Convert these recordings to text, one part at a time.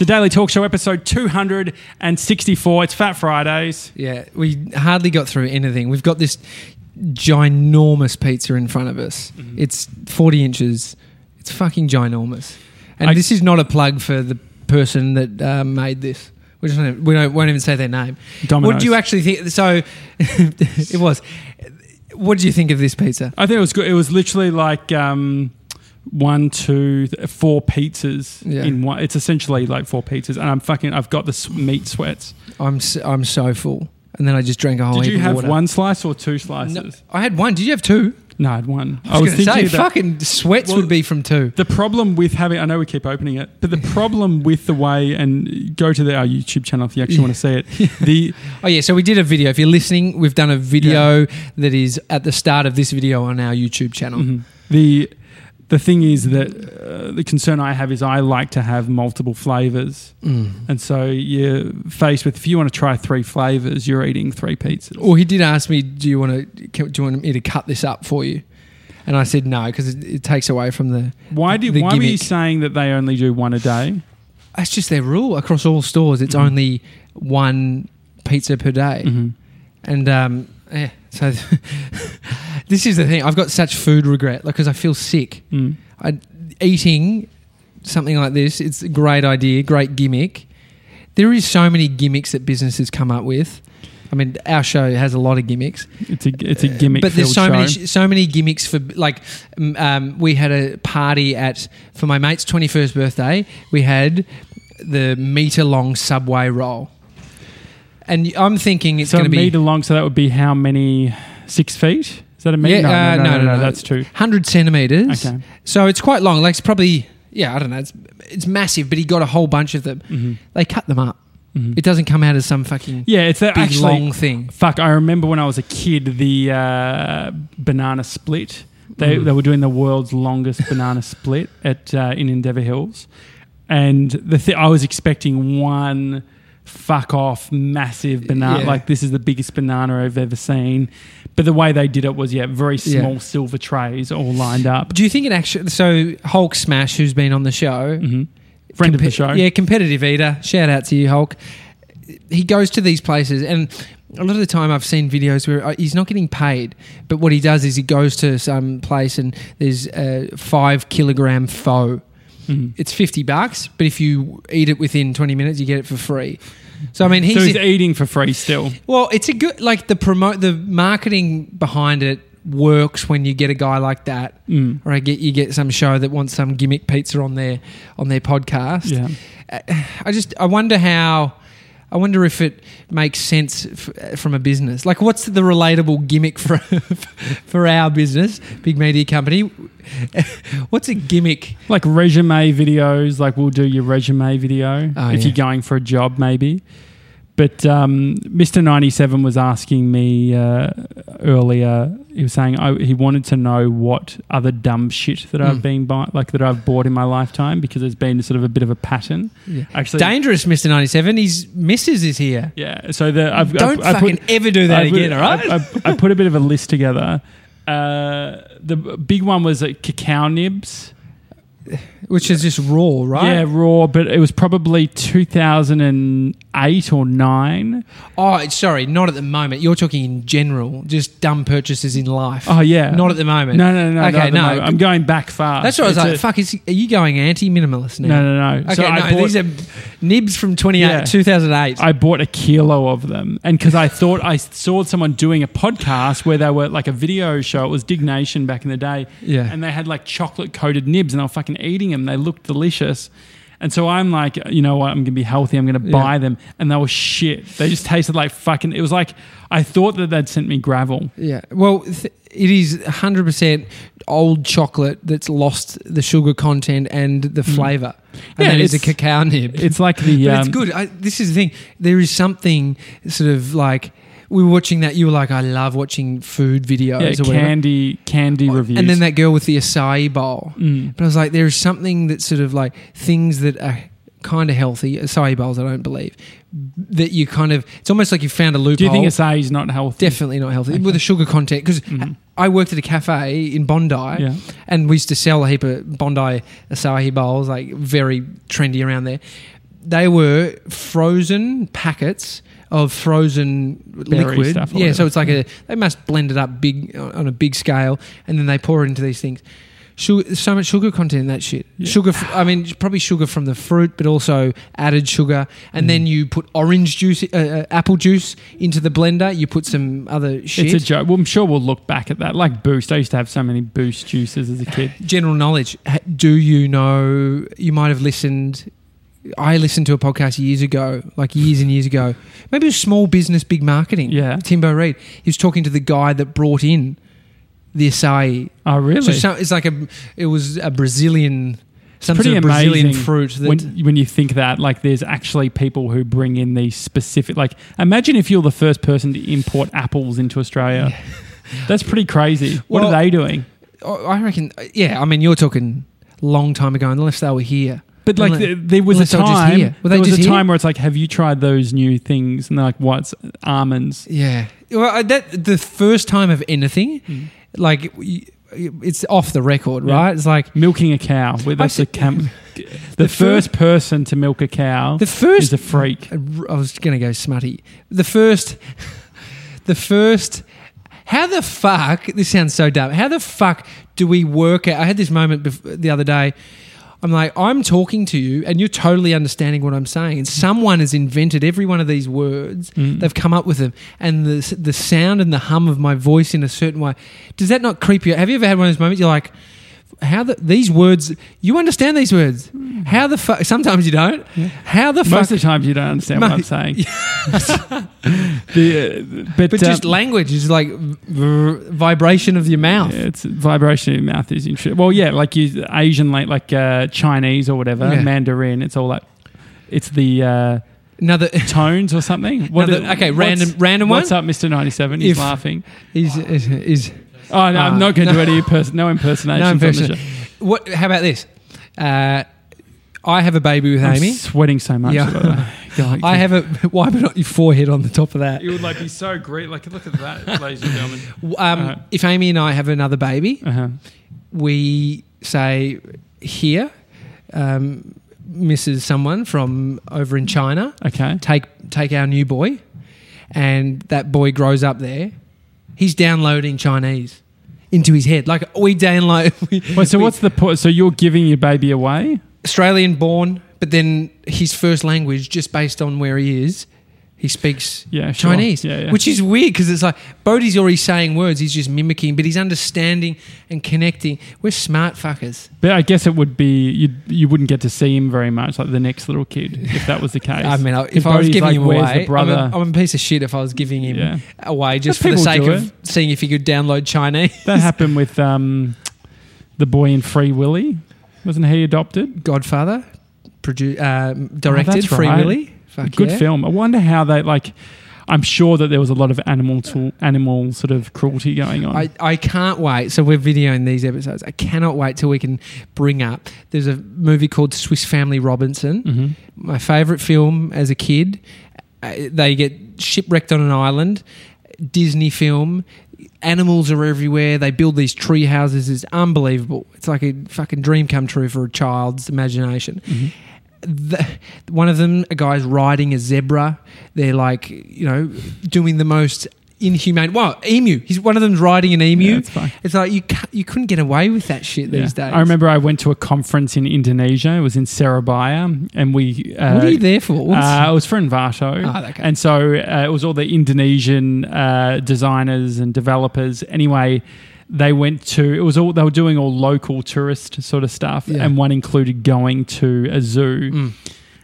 It's a daily talk show episode 264. It's Fat Fridays. Yeah, we hardly got through anything. We've got this ginormous pizza in front of us. Mm-hmm. It's 40 inches. It's fucking ginormous. And I- this is not a plug for the person that uh, made this. We, just don't, we don't, won't even say their name. Domino's. What do you actually think? So it was. What did you think of this pizza? I think it was good. It was literally like um, one, two, th- four pizzas Yeah. in one. It's essentially like four pizzas, and I'm fucking. I've got the s- meat sweats. I'm s- I'm so full, and then I just drank a whole Did heap you of have water. one slice or two slices? No, I had one. Did you have two? No, I had one. I was, going to say, that- fucking sweats Well, would be from two. The problem with having, I know we keep opening it, but the problem with the way, and go to the, our YouTube channel if you actually want to see it. The Oh yeah, so we did a video. If you're listening, we've done a video that is at the start of this video on our YouTube channel. Mhm. the the thing is that uh, the concern I have is I like to have multiple flavors, Mm. and so you're faced with if you want to try three flavors, you're eating three pizzas. Well, he did ask me, "Do you want to? Do you want me to cut this up for you?" And I said no because it, it takes away from the. Why did the why were you saying that they only do one a day? That's just their rule across all stores. It's Mhm. only one pizza per day, Mhm. and um, yeah. So this is the thing. I've got such food regret because I feel sick. Mm. I, eating something like this, it's a great idea, great gimmick. There is so many gimmicks that businesses come up with. I mean, our show has a lot of gimmicks, It's a it's a gimmick. Uh, but there's so show. many so many gimmicks for like. Um, we had a party at for my mate's 21st birthday. We had the meter long subway roll, and I'm thinking it's so going to be meter long. So that would be how many? Six feet? Is that a meter? Yeah, no, uh, no, no, no, no. That's two. 100 centimeters. Okay. So it's quite long. Like it's probably yeah, I don't know. It's it's massive, but he got a whole bunch of them. Mhm. They cut them up. Mhm. It doesn't come out as some fucking Yeah, it's that big actually long thing. Fuck, I remember when I was a kid, the uh, banana split. They, Mm. they were doing the world's longest banana split at uh, in Endeavour Hills, and the th- I was expecting one fuck off massive banana. Yeah. Like this is the biggest banana I've ever seen. But the way they did it was yeah, very Yeah. small silver trays all lined up. Do you think it actually? So Hulk Smash, who's been on the show, hmm Friend of the show. yeah, competitive eater. Shout out to you, Hulk. He goes to these places, and a lot of the time I've seen videos where uh, he's not getting paid, but what he does is he goes to some place and there's a five kilogram faux. Mhm. It's fifty bucks, but if you eat it within twenty minutes, you get it for free. So I mean, he's, so he's eating for free still. well, it's a good like the promote the marketing behind it works when you get a guy like that, Mm. or I get you get some show that wants some gimmick pizza on their on their podcast. Yeah. I just I wonder how. I wonder if it makes sense f- from a business. Like, what's the relatable gimmick for for our business, big media company? what's a gimmick? like resume videos like we'll do your resume video Oh, if yeah. you're going for a job maybe but um, mr 97 was asking me uh, earlier he was saying I, he wanted to know what other dumb shit that i've Mm. been buy, like that i've bought in my lifetime because there's been sort of a bit of a pattern actually Dangerous, Ninety Seven. His missus is here. yeah so the i've Don't I, I fucking put, ever do that I put- again. All right. I, I, I put a bit of a list together uh, the big one was uh, cacao nibs Which is just raw, right? Yeah, raw, but it was probably 2008 or 9. Oh, sorry, not at the moment. You're talking in general, just dumb purchases in life. Oh, yeah. Not at the moment. No, no, no. Okay, not at the no. moment. I'm going back far. That's what I was It's like. fuck, is, are you going anti-minimalist now? No, no, no. Okay, so no, I bought, these are nibs from 28, Yeah. 2008. I bought a kilo of them. And because I thought I saw someone doing a podcast where they were like a video show. It was Diggnation back in the day. Yeah. And they had like chocolate coated nibs and I was fucking eating them. They looked delicious. And so I'm like, you know what? I'm going to be healthy. I'm going to Yeah. buy them. And they were shit. They just tasted like fucking. It was like, I thought that they'd sent me gravel. yeah. Well, th- it is 100% old chocolate that's lost the sugar content and the flavour. And Mm. Yeah, that is a cacao nib. It's like the. um, it's good. I, this is the thing. There is something sort of like we were watching that. You were like, I love watching food videos Yeah, or whatever. candy, candy reviews. And then that girl with the acai bowl. Mm. But I was like, there is something that sort of like things that are kind of healthy. Acai bowls, I don't believe. That you kind of, it's almost like you found a loophole. Do you think acai is not healthy? Definitely not healthy Okay. with the sugar content. Because Mhm. I worked at a cafe in Bondi Yeah. and we used to sell a heap of Bondi acai bowls, like very trendy around there. they were frozen packets of frozen Berry liquid. stuff yeah, so it's like a they must blend it up big on a big scale, and then they pour it into these things. Sugar, so much sugar content in that shit. Yeah. Sugar, I mean, probably sugar from the fruit, but also added sugar. And Mm. then you put orange juice, uh, uh, apple juice into the blender. You put some other shit. It's a joke. Well, I'm sure we'll look back at that. Like Boost. I used to have so many Boost juices as a kid. general knowledge. Do you know? You might have listened. I listened to a podcast years ago, like years and years ago. Maybe it was small business, big marketing. Yeah. Timbo Reid. He was talking to the guy that brought in the acai. Oh, really? So it's like a. It was a Brazilian. Some pretty sort of Brazilian fruit. That, when when you think that like there's actually people who bring in these specific like imagine if you're the first person to import apples into Australia. That's pretty crazy. What Well- are they doing? I reckon. Yeah, I mean, you're talking long time ago, unless they were here. But like Unless- there, there was a time, here. Were they there was a time where it's like, have you tried those new things? And they're like, what's almonds? Yeah. Well, I- that the first time of anything, hmm. like it's off the record, Yeah. right? It's like Milking a cow. Well, that's I the cam- the, The fir- first person to milk a cow the first is first. a freak. I was going to go smutty. The first. The first. How the fuck? This sounds so dumb. How the fuck do we work out? I had this moment bef- the other day. I'm like, I'm talking to you, and you're totally understanding what I'm saying. And someone has invented every one of these words. Mm. They've come up with them, and the the sound and the hum of my voice in a certain way. Does that not creep you? out? Have you ever had one of those moments? You're like, how the these words? You understand these words? How the fuck? Sometimes you don't. How the fuck? Most of the times you don't understand what I'm saying. The, uh, but But just um, language is like v- vibration of your mouth. Yeah, it's vibration in your mouth is interesting. Well, yeah, like you Asian, like like uh, Chinese or whatever, Yeah. Mandarin. It's all like it's the uh, Another tones or something. What Another- okay, random- random one? What's up, Mister Ninety Seven? He's If- laughing. is, is Oh no, I'm not going to no. do any person, no impersonations. no on the impression. What? How about this? Uh, I have a baby with I'm Amy. sweating so much. Yeah. God, I have a. Why but not your forehead on the top of that? It would like be so great. Like look at that, ladies and gentlemen. Um, Uh-huh. If Amy and I have another baby, Uh-huh. we say here, um, Mrs. Someone from over in China. Okay. take take our new boy, and that boy grows up there. He's downloading Chinese into his head. Like we download we, Wait, so we- what's the point? So you're giving your baby away? Australian born, but then his first language, just based on where he is, he speaks Yeah, sure. Chinese, Yeah, yeah. which is weird because it's like Bodhi's already saying words, he's just mimicking, but he's understanding and connecting. We're smart fuckers. But I guess it would be you. You wouldn't get to see him very much, like the next little kid, if that was the case. I mean, if I was giving like, him "Where's away, the brother? I'm, a, I'm a piece of shit if I was giving him Yeah. away just But for the sake of seeing if he could download Chinese. that happened with um, the boy in Free Willy. Wasn't he adopted? Godfather, produ- uh, directed Oh, Free right. Willy. Fuck Good yeah. film. I wonder how they like. I'm sure that there was a lot of animal to, animal sort of cruelty going on. I, I can't wait. So we're videoing these episodes. I cannot wait till we can bring up. There's a movie called Swiss Family Robinson. hmm My favourite film as a kid. Uh, they get shipwrecked on an island. Disney film. Animals are everywhere. They build these tree houses. It's unbelievable. It's like a fucking dream come true for a child's imagination. hmm the, one of them, a guy's riding a zebra. They're like, you know, doing the most inhumane. Wow, emu. He's one of them's riding an emu. Yeah, it's it's like you you couldn't get away with that shit these Yeah. days. I remember I went to a conference in Indonesia. It was in Surabaya, and we. Uh, What are you there for? Uh, it was for Envato. Ah, okay. And so uh, it was all the Indonesian uh, designers and developers. Anyway, they went to, it was all, they were doing all local tourist sort of stuff. Yeah. And one included going to a zoo. Mm.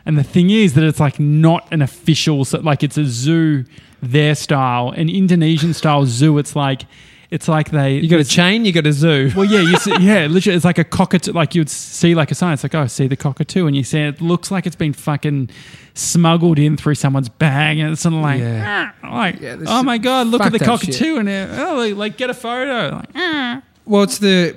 And the thing is that it's like not an official, like it's a zoo their style. An Indonesian style zoo, it's like, it's like they. you got a chain, you got a zoo. Well, yeah, you see, yeah, literally, it's like a cockatoo. Like you'd see like a sign. It's like, oh, see the cockatoo, and you see it looks like it's been fucking smuggled in through someone's bag, and it's sort of like, Yeah. "Ah," like, Yeah, oh my god, look at the fucked up cockatoo, and it, oh, like, like, get a photo. Like, "Ah." Well, it's the,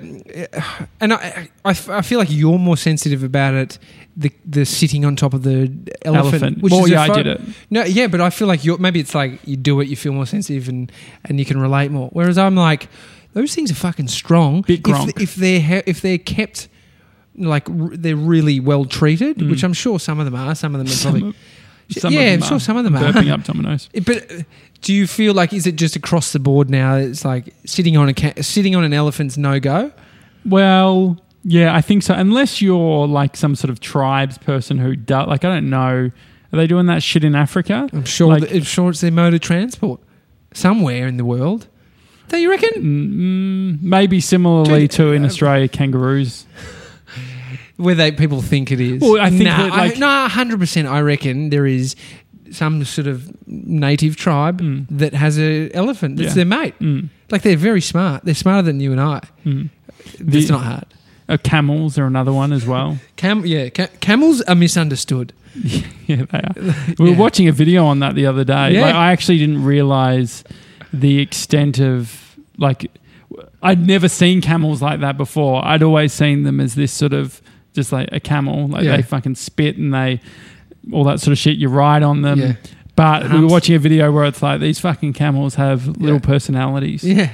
and I, I, I feel like you're more sensitive about it. The the sitting on top of the elephant. elephant. which well, is yeah, I did it. No, yeah, but I feel like you're maybe it's like you do it, you feel more sensitive, and and you can relate more. Whereas I'm like, those things are fucking strong. If, gronk. if they're if they're kept like r- they're really well treated, Mm. which I'm sure some of them are. Some of them are probably. Some yeah, of I'm sure some of them are. burping up Domino's. But uh, do you feel like is it just across the board now? It's like sitting on a ca- sitting on an elephant's no go. Well, yeah, I think so. Unless you're like some sort of tribes person who does, like, I don't know. Are they doing that shit in Africa? I'm sure. Like- that, I'm sure it's their mode of transport somewhere in the world. Don't you reckon? Mm, maybe similarly Dude, to in uh, Australia, kangaroos. Where they people think it is. Well, I think nah, that, like- I, no, hundred percent. I reckon there is some sort of native tribe Mm. that has a elephant. That's Yeah. their mate. Mm, Like they're very smart. They're smarter than you and I. mm. It's The- not hard. Uh, camels are another one as well. Cam- yeah, ca- camels are misunderstood. yeah, they are. We were Yeah. watching a video on that the other day. Yeah. Like, I actually didn't realize the extent of like I'd never seen camels like that before. I'd always seen them as this sort of just like a camel. Like Yeah. they fucking spit and they all that sort of shit. You ride on them. Yeah. But we were watching a video where it's like these fucking camels have little Yeah. personalities. Yeah.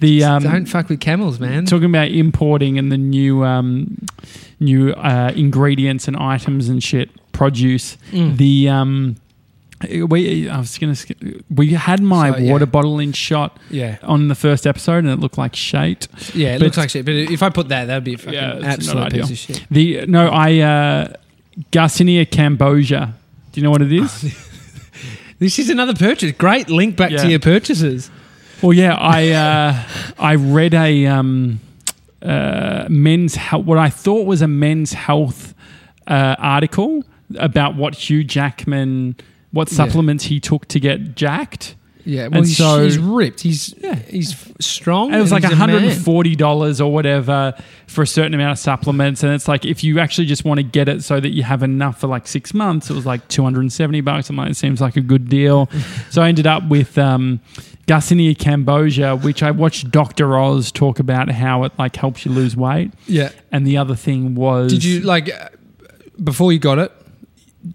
The um, Don't fuck with camels, man. talking about importing and the new um, new uh, ingredients and items and shit produce. Mm. The um, we I was gonna we had my So, yeah. water bottle in shot yeah, on the first episode and it looked like shite. yeah. It But- looks like shit. But if I put that, that'd be a fucking Yeah, absolute piece of shit. The no, I uh, Garcinia cambogia. Do you know what it is? This is another purchase. Great link back Yeah. to your purchases. well, yeah, I uh, I read a um, uh, men's health, what I thought was a men's health uh, article about what Hugh Jackman, what supplements he took to get jacked. Yeah, well, And he's, so- he's ripped. He's Yeah. he's strong. And it was like he's a man. $140 or whatever for a certain amount of supplements. And it's like, if you actually just want to get it so that you have enough for like six months, it was like 270 bucks. I'm like, it seems like a good deal. so I ended up with um, Garcinia cambogia, which I watched Dr. Oz talk about how it like helps you lose weight. Yeah. And the other thing was. Did you like uh, before you got it?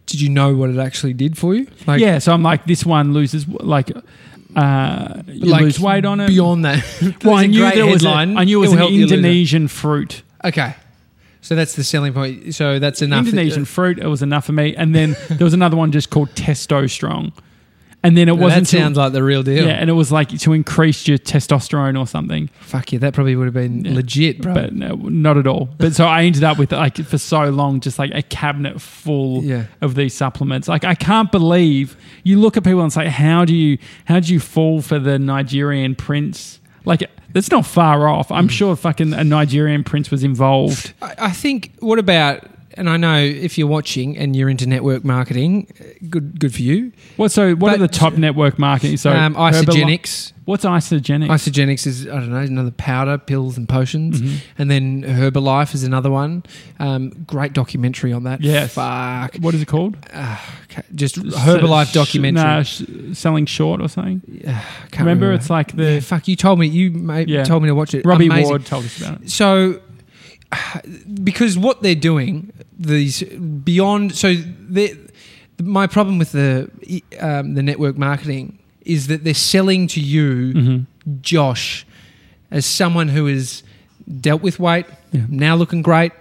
Did you know what it actually did for you? Like, yeah, so I'm like, this one loses, like, uh, you like lose weight on it. Beyond that, well, I knew there was. A. I knew it was an help you lose it. Indonesian fruit. Okay, so that's the selling point. So that's enough. Indonesian fruit. It was enough for me. And then there was another one just called Testo Strong. And then it wasn't. that sounds like the real deal. yeah, and it was like to increase your testosterone or something. Fuck yeah, that probably would have been Yeah. legit, bro. But no, not at all. But so I ended up with like for so long just like a cabinet full yeah, of these supplements. Like I can't believe you look at people and say, how do you how do you fall for the Nigerian prince? Like that's not far off. I'm Mm. sure fucking a Nigerian prince was involved. I, I think. What about? And I know if you're watching and you're into network marketing, uh, good good for you. What so? What are the top network marketing? So um, Herbali- Isagenix. What's Isagenix? Isagenix is I don't know another powder, pills, and potions, Mhm. and then Herbalife is another one. Um, great documentary on that. Yes. fuck. What is it called? Okay, Just Herbalife Sh- documentary. Nah, sh- selling short or something. Yeah, can't remember, it's like the yeah, fuck. You told me you mate, Yeah. told me to watch it. Robbie Amazing. Ward told us about it. So, because what they're doing, these beyond. So, my problem with the um, the network marketing is that they're selling to you, hmm Josh, as someone who has dealt with weight, Yeah. now looking great.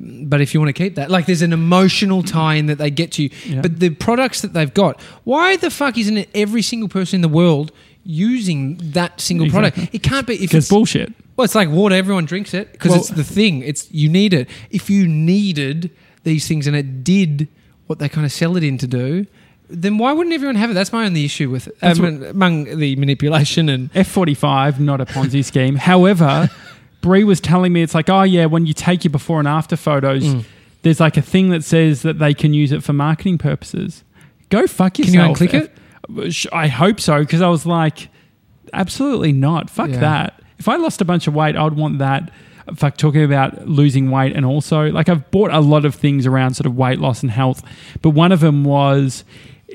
But if you want to keep that, like there's an emotional tie in that they get to you. Yeah. But the products that they've got, why the fuck isn't it every single person in the world using that single Exactly. product? It can't be if it's bullshit. Well, it's like water. Everyone drinks it because Well- it's the thing. It's you need it. If you needed these things and it did what they kind of sell it in to do, then why wouldn't everyone have it? That's my only issue with it. Um, among the manipulation and F45, not a Ponzi scheme. However, Brie was telling me it's like, oh yeah, when you take your before and after photos, Mm. there's like a thing that says that they can use it for marketing purposes. Go fuck yourself. Can you unclick it? I hope so because I was like, absolutely not. Fuck Yeah. that. If I lost a bunch of weight, I would want that. Fuck, talking about losing weight and also like I've bought a lot of things around sort of weight loss and health, but one of them was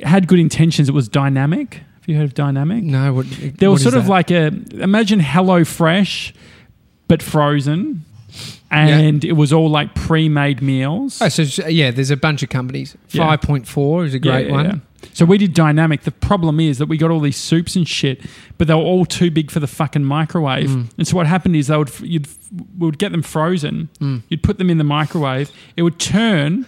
had good intentions. It was Dineamic. Have you heard of Dineamic? no, what, There what was is sort of that? like a imagine Hello Fresh, but frozen, and it was all like pre-made meals. Oh, so yeah, there's a bunch of companies. Yeah. Five point four is a great yeah, one. So we did Dineamic. The problem is that we got all these soups and shit, but they were all too big for the fucking microwave. Mm. And so what happened is they would you'd we would get them frozen. Mm. You'd put them in the microwave. It would turn,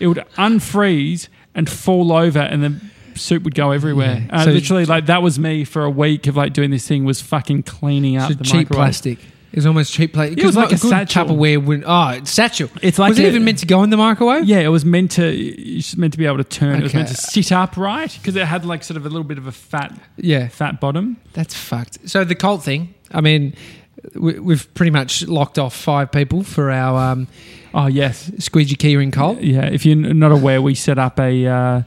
it would unfreeze and fall over, and the soup would go everywhere. Yeah. Uh, So- literally, like that was me for a week of like doing this thing was fucking cleaning up So the cheap microwave. plastic. It was almost cheap plastic. It was like a good satchel. Tupperware. Would, oh, satchel. It's like was it a- even meant to go in the microwave? Yeah, it was meant to. It's meant to be able to turn. It was Okay. meant to sit upright because it had like sort of a little bit of a fat, Yeah. fat bottom. That's fucked. So the cult thing. I mean, we, we've pretty much locked off five people for our um, Oh yes, squeegee keyring cult. yeah. If you're not aware, we set up a. Uh,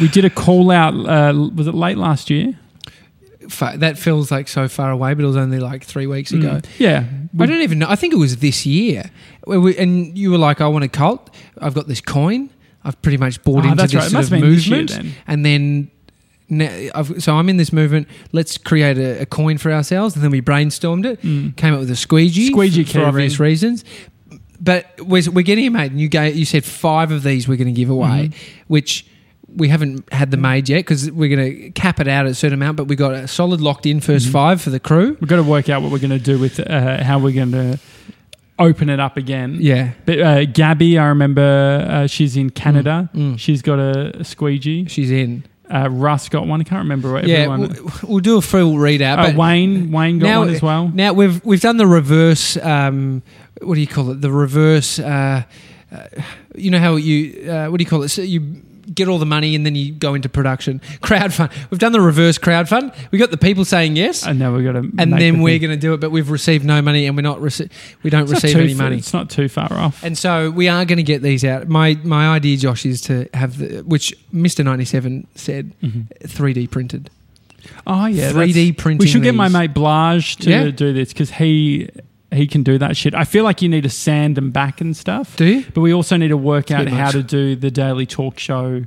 we did a call out. Uh, was it late last year? Fu- that feels like so far away, but it was only like three weeks ago. Mm. Yeah, I don't even know. I think it was this year. We, and you were like, I want a cult. I've got this coin. I've pretty much bought Oh, into this right. Sort of this year movement. then. And then, I've, so I'm in this movement. Let's create a, a coin for ourselves. And then we brainstormed it, Mm. came up with a squeegee, Squeegee for, for obvious reasons. But we're, we're getting it made. And you, gave, you said five of these we're going to give away, Mhm. which we haven't had them made yet because we're going to cap it out at a certain amount. But we got a solid locked in 1st Mhm. five for the crew. We've got to work out what we're going to do with uh, how we're going to open it up again. Yeah. But uh, Gabby, I remember uh, she's in Canada. Mm. She's got a, a squeegee. She's in. Uh, Russ got one. I can't remember what Yeah, everyone. we'll, we'll do a full readout. Uh, but Wayne, Wayne got now- one as well. now we've we've done the reverse. Um, what do you call it? The reverse. Uh, uh, you know how you uh, what do you call it? So you get all the money and then you go into production. Crowdfund. We've done the reverse crowdfund. We got the people saying yes, And now we've got to. and then we're going to do it. But we've received no money, and we're not. Rece- we don't receive any money. It's not too far off. And so we are going to get these out. My my idea, Josh, is to have the which Mister ninety seven said Mhm. three D printed. Oh yeah, 3D printing. We should get my mate Blage to Yeah. do this because he he can do that shit. I feel like you need to sand them back and stuff. Do you? But we also need to work out how much. to do the daily talk show.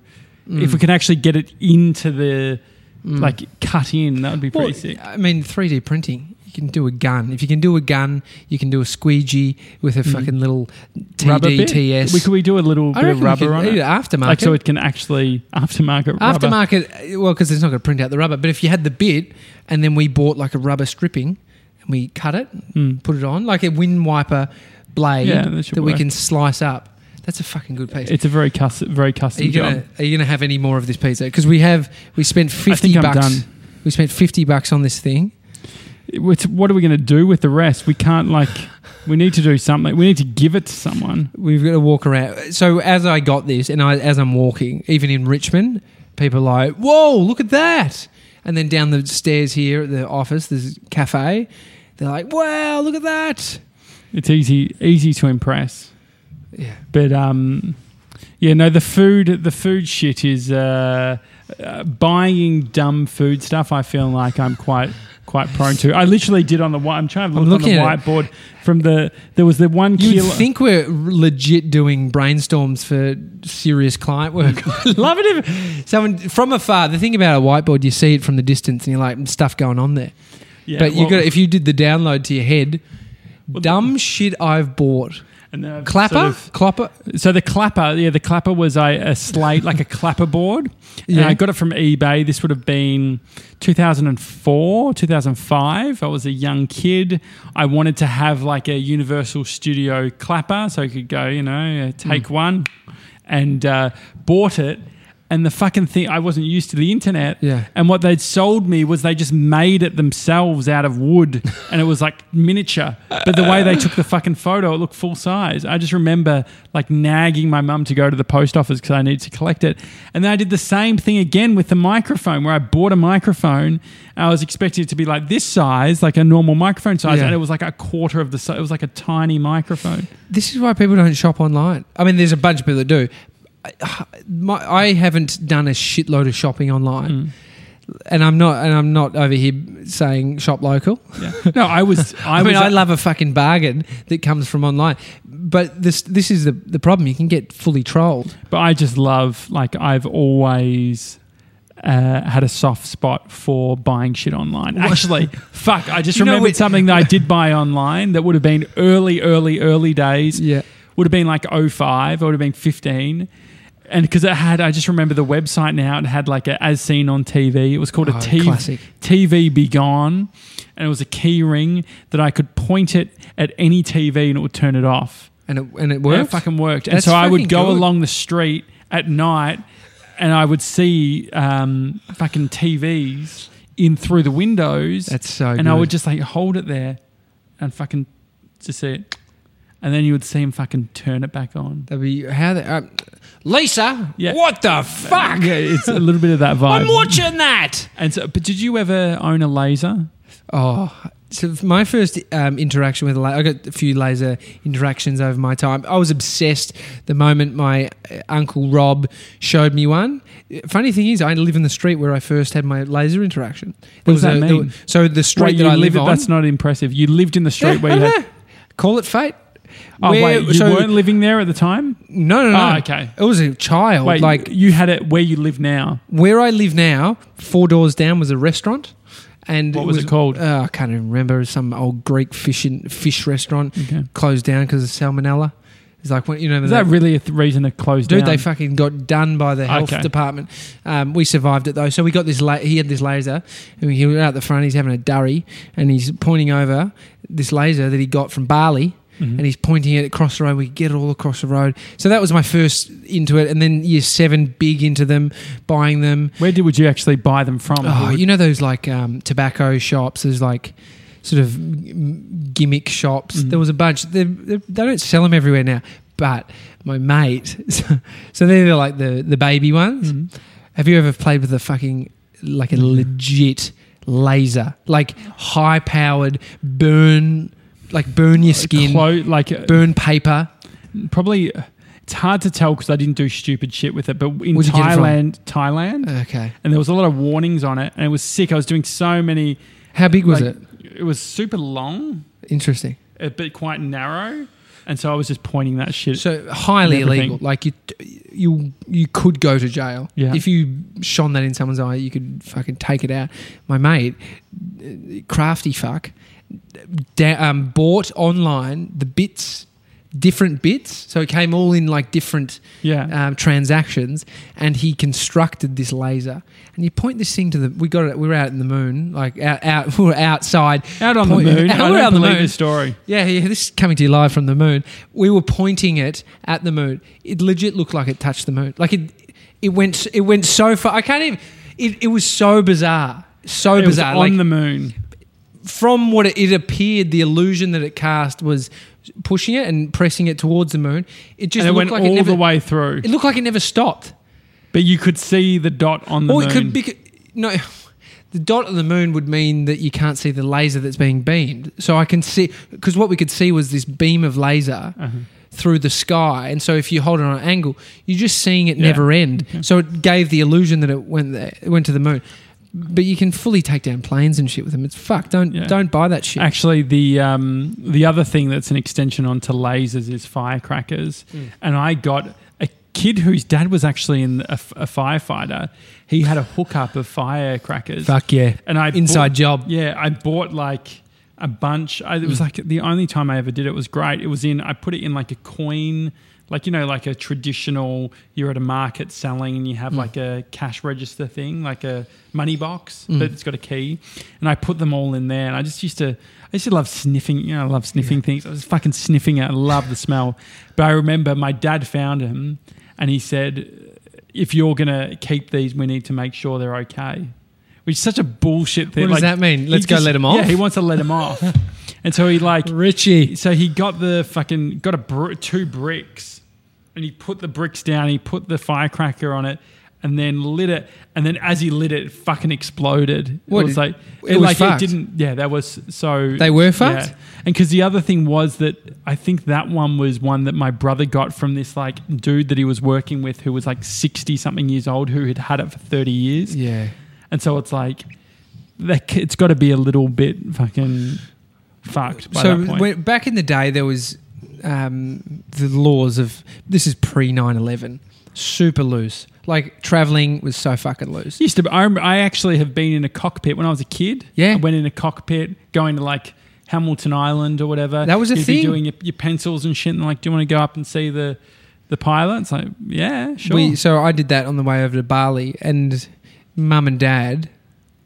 If Mm. we can actually get it into the Mm. like cut in, that would be pretty Well, sick. I mean, 3D printing. You can do a gun. If you can do a gun, you can do a squeegee with a Mhm. fucking little? TDTS. We could we do a little I bit of rubber on it, Aftermarket. like so it can actually aftermarket rubber. aftermarket. Well, because it's not going to print out the rubber. But if you had the bit, and then we bought like a rubber stripping, and we cut it, Mm. put it on like a wind wiper blade Yeah, that that we can slice up. That's a fucking good piece. It's a very custom, very Are custom you job. gonna Are you gonna have any more of this pizza? Because we have we spent fifty bucks. We spent fifty bucks on this thing. It's- what are we going to do with the rest? We can't like. We need to do something. We need to give it to someone. We've got to walk around. So as I got this, and I, as I'm walking, even in Richmond, people are like, "Whoa, look at that!" And then down the stairs here at the office, there's a cafe. They're like, "Wow, look at that!" It's easy, easy to impress. Yeah, But um, yeah, no, the food, the food shit is uh, uh, buying dumb food stuff. I feel like I'm quite quite prone to. I literally did on the white. I'm trying to look on the looking at it. whiteboard from the. There was the one you kilo. think we're legit doing brainstorms for serious client work. Love it if someone from afar. The thing about a whiteboard, you see it from the distance, and you're like, stuff going on there. Yeah, but you well, got if you did the download to your head. Dumb shit I've bought. and then I've Clapper, sort of- clapper. So the clapper, yeah, the clapper was a, a slate, like a clapper board. Yeah. Yeah. I got it from eBay. This would have been 2004, 2005. I was a young kid. I wanted to have like a Universal Studio clapper so I could go, you know, uh, take Hmm. one and uh, bought it. And the fucking thing, I wasn't used to the internet. Yeah. And what they'd sold me was they just made it themselves out of wood and it was like miniature. But the way they took the fucking photo, it looked full size. I just remember like nagging my mum to go to the post office because I needed to collect it. And then I did the same thing again with the microphone where I bought a microphone. I was expecting it to be like this size, like a normal microphone size. Yeah. And it was like a quarter of the size. It was like a tiny microphone. This is why people don't shop online. I mean, there's a bunch of people that do. I, my, I haven't done a shitload of shopping online, Mm. and I'm not. And I'm not over here saying shop local. Yeah. No, I was. I, I, mean, was, I love a fucking bargain that comes from online, but this this is the the problem. You can get fully trolled. But I just love, like, I've always uh, had a soft spot for buying shit online. Actually, fuck, I just You remembered we- something that I did buy online that would have been early, early, early days. Yeah, Would have been like 05, I would have been 15. And because it had, I just remember the website now. It had like a as seen on TV. It was called Oh, a TV, classic. TV-B-Gone, and it was a key ring that I could point it at any TV and it would turn it off. And it and it And worked. it fucking worked. And so I would go good. along the street at night, and I would see um, fucking TVs in through the windows. That's so. and good. I would just like hold it there and fucking just see it. And then you would see him fucking turn it back on. That'd be how the uh, Lisa. Yeah. What the fuck? Yeah, it's a little bit of that vibe. I'm watching that. And so, but did you ever own a laser? Oh, so my first um, interaction with a laser, I got a few laser interactions over my time. I was obsessed the moment my uh, uncle Rob showed me one. Funny thing is, I live in the street where I first had my laser interaction. What does that there mean? so the street Wait, that you I live on. That's not impressive. You lived in the street Yeah, where you had. know. Call it fate. Oh Where- wait, you so- weren't living there at the time. No, no, no. Oh, okay. It was a child. Wait, like you had it where you live now. where I live now, four doors down was a restaurant. And What was it called? Uh, I can't even remember. Some old Greek fish in, fish restaurant Okay. closed down because of salmonella. It's like you know Is that really a th- reason to close Dude, down? they fucking got done by the health Okay. department. Um, we survived it though. So we got this. La- he had this laser. And he was out the front. He's having a durry, and he's pointing over this laser that he got from Bali, Mhm. and he's pointing it across the road. We get it all across the road. So that was my first into it, and then year seven, big into them, buying them. Where did would you actually buy them from? Oh, you know those like um, tobacco shops. There's like sort of mm, gimmick shops. Mhm. There was a bunch. They, they, they don't sell them everywhere now. But my mate, so, so they're like the the baby ones. Mhm. Have you ever played with a fucking like a legit laser, like high powered burn, like burn your skin, Clo- like uh, burn paper? probably. It's hard to tell because I didn't do stupid shit with it. But in Where'd you get it from? Thailand, Thailand, Okay. and there was a lot of warnings on it, and it was sick. I was doing so many. How big was like, it? It was super long, Interesting. but quite narrow, and so I was just pointing that shit. So highly illegal. Like you, you, you could go to jail. Yeah. If you shone that in someone's eye, you could fucking take it out. My mate, crafty fuck, da- um, bought online the bits, different bits. So it came all in like different yeah, um, transactions, and he constructed this laser. And you point this thing to the. We got it. We were out in the moon, like out. out we were outside. out on point- the moon. out- I we're don't out on the moon. this story. Yeah, yeah, this is coming to you live from the moon. We were pointing it at the moon. It legit looked like it touched the moon. Like it, it went, it went so far. I can't even. It, it was so bizarre, so It was bizarre. on Like the moon. From what it, it appeared, the illusion that it cast was pushing it and pressing it towards the moon. It just and it looked went like all it never. the way through. It looked like it never stopped. But you could see the dot on the or moon. it could be no. The dot on the moon would mean that you can't see the laser that's being beamed. So I can see because what we could see was this beam of laser Uh-huh. through the sky, and so if you hold it on an angle, you're just seeing it Yeah. never end. Okay. So it gave the illusion that it went there, it went to the moon. But you can fully take down planes and shit with them. It's fuck. Don't Yeah. don't buy that shit. Actually, the um, the other thing that's an extension onto lasers is firecrackers, Mm. and I got a kid whose dad was actually in a, a firefighter. He had a hookup of firecrackers, fuck yeah. and I Inside bought- job. Yeah, I bought like a bunch. I, it was like the only time I ever did it was great. It was in. I put it in like a coin. Like you know, like a traditional, you're at a market selling, and you have Mm. like a cash register thing, like a money box, Mm. but it's got a key. And I put them all in there, and I just used to, I used to love sniffing. You know, I love sniffing things. I was fucking sniffing it. I love the smell. But I remember my dad found him, and he said, "If you're gonna keep these, we need to make sure they're okay." Which is such a bullshit thing. What does that mean? Let's go let 'em off? Yeah, he wants to let him off, and so he like Richie. so he got the fucking got a br- two bricks, and he put the bricks down. He put the firecracker on it, and then lit it. And then as he lit it, it fucking exploded. What? It was like It was like fucked? it didn't. Yeah, that was so. They were fucked? Yeah. And because the other thing was that I think that one was one that my brother got from this like dude that he was working with who was like sixty something years old who had had it for thirty years. Yeah. And so it's like, it's got to be a little bit fucking fucked by so that point. when, back in the day, there was um, the laws of this is pre 9-11 super loose. Like traveling was so fucking loose. Used to, I, I actually have been in a cockpit when I was a kid. Yeah. I went in a cockpit going to like Hamilton Island or whatever. That was a You'd be thing. doing your, your pencils and shit, and like, do you want to go up and see the The pilot. It's like, yeah, sure. We so I did that on the way over to Bali, and mum and dad.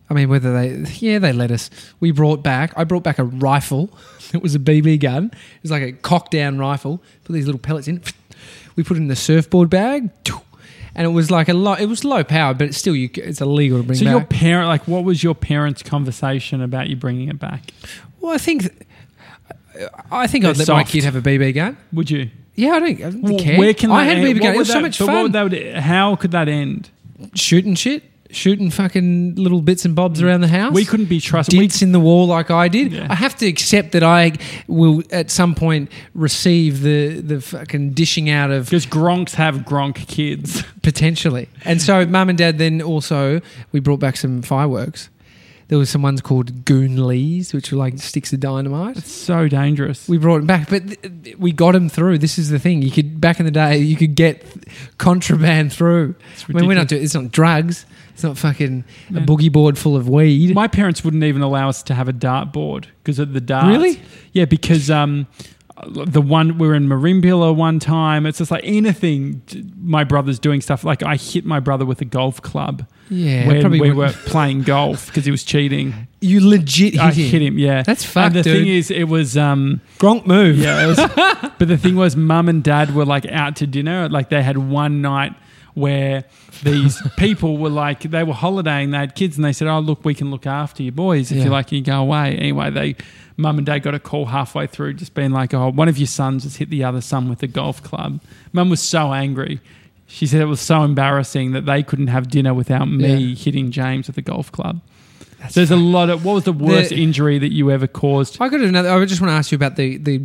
I mean, whether they yeah they let us. We brought back. I brought back a rifle. It was a BB gun. It was like a cock down rifle. Put these little pellets in. We put it in the surfboard bag, and it was like a low. It was low power, but it's still you. It's illegal to bring back. so back. your parent, like, what was your parents' conversation about you bringing it back? well, I think. I think I'd They're let my kid have a BB gun. Would you? Yeah, I don't, I don't Well, care. Where can I that had a? BB gun. It was so much fun. would that how could that end? shooting shit, shooting fucking little bits and bobs around the house. We couldn't be trusted. Dents in the wall like I did. Yeah. I have to accept that I will at some point receive the the fucking dishing out of because Gronks have Gronk kids. potentially. And so mum and dad then also we brought back some fireworks. There was some ones called Goon Lees, which were like sticks of dynamite. It's so dangerous. We brought them back, but th- we got them through. This is the thing: you could back in the day, you could get contraband through. It's I mean, we're not ridiculous. doing. It's not drugs. It's not fucking a boogie board full of weed. My parents wouldn't even allow us to have a dart board because of the darts. Really? Yeah, because um, the one we were in Merimbula one time. It's just like anything. My brother's doing stuff like I hit my brother with a golf club yeah, when we were playing golf because he was cheating. You legit hit I him. hit him. Yeah, That's And fucked, the thing is, it was. Um, Gronk move. Yeah, it was, but the thing was, mum and dad were like out to dinner. Like they had one night where these people were like they were holidaying. They had kids, and they said, "Oh, look, we can look after you boys if Yeah. you like. You go away." Anyway, they mum and dad got a call halfway through, just being like, "Oh, one of your sons just hit the other son with a golf club." Mum was so angry. She said it was so embarrassing that they couldn't have dinner without me Yeah. hitting James with a golf club. There's a lot of what was the worst The- injury that you ever caused? I got another. I just want to ask you about the the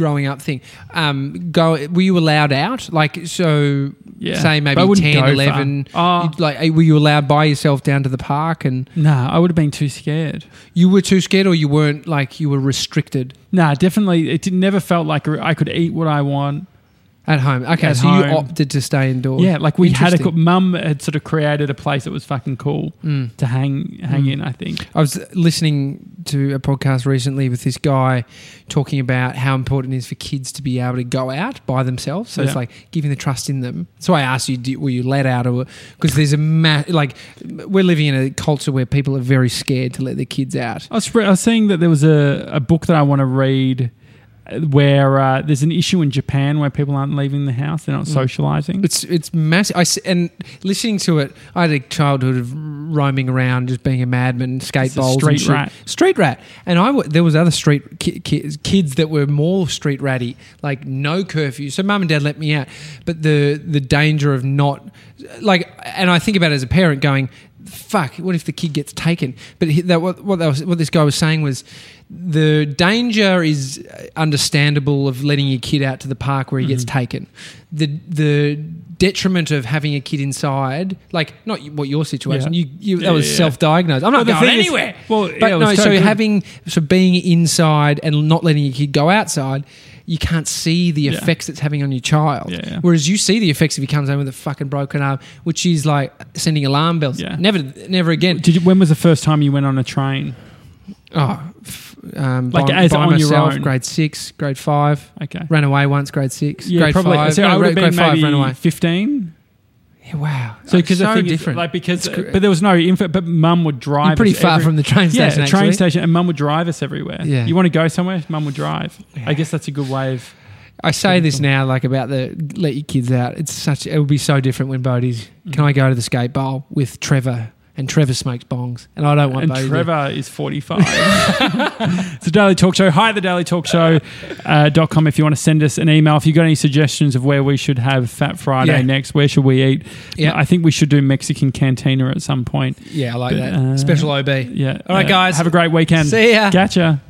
growing up thing. Um, go. Were you allowed out? Like so. Yeah. Say maybe wouldn't 10, 11. Oh. You'd like, were you allowed by yourself down to the park, and Nah, I would have been too scared. you were too scared, or you weren't? Like you were restricted Nah, definitely. It never felt like I could eat what I want. At home. Okay, At so you opted to stay indoors. Yeah, like we had a mum had sort of created a place that was fucking cool Mm. to hang hang Mm. in. I think. I was listening to a podcast recently with this guy talking about how important it is for kids to be able to go out by themselves. So it's like giving the trust in them. So I asked you, do, were you let out or because there's a ma- like we're living in a culture where people are very scared to let their kids out. I was, I was seeing that there was a, a book that I want to read where uh, there's an issue in Japan where people aren't leaving the house, they're not Mm. socializing. It's it's massive. I and listening to it, I had a childhood of roaming around, just being a madman, skate bowls, street rat. street rat. And I w- there was other street ki- ki- kids that were more street ratty, like no curfew. So mum and dad let me out, but the the danger of not like, and I think about it as a parent going. Fuck! What if the kid gets taken? But he, that, what what, that was, what this guy was saying was, the danger is understandable of letting your kid out to the park where he gets Mm-hmm. taken. The the detriment of having a kid inside, like not what your situation, Yeah. you, you that was yeah, yeah. self-diagnosed. I'm not Well, going thing is- anywhere. well, but yeah, no, so so good. having so being inside and not letting your kid go outside, you can't see the Yeah. effects it's having on your child. Yeah, yeah. Whereas you see the effects if he comes home with a fucking broken arm, which is like sending alarm bells. Yeah. Never, never again. Did you, when was the first time you went on a train? Oh, f- um, Like by, as by on your myself, own? grade six, grade five. Okay. Ran away once, grade six. Yeah, grade probably. five. So no, I would have been five, maybe fifteen. Yeah, wow. So because so the different. is, like because, cr- but there was no info. But mum would drive. You're pretty far every- from the train station. a train actually. station, and mum would drive us everywhere. Yeah. You want to go somewhere? Mum would drive. Yeah. I guess that's a good way of. I say this now, like about the let your kids out. It's such. It would be so different when Bodie's. Can I go to the skate bowl with Trevor? And Trevor smokes bongs, and I don't want And Trevor is 45. it's a Daily Talk Show. Hi the Daily Talk Show uh, dot com if you want to send us an email. If you've got any suggestions of where we should have Fat Friday Yeah. next, where should we eat? Yeah. I think we should do Mexican Cantina at some point. Yeah, I like But, that. uh, Special OB. Yeah. All right, Uh, guys. Have a great weekend. See ya. Gotcha.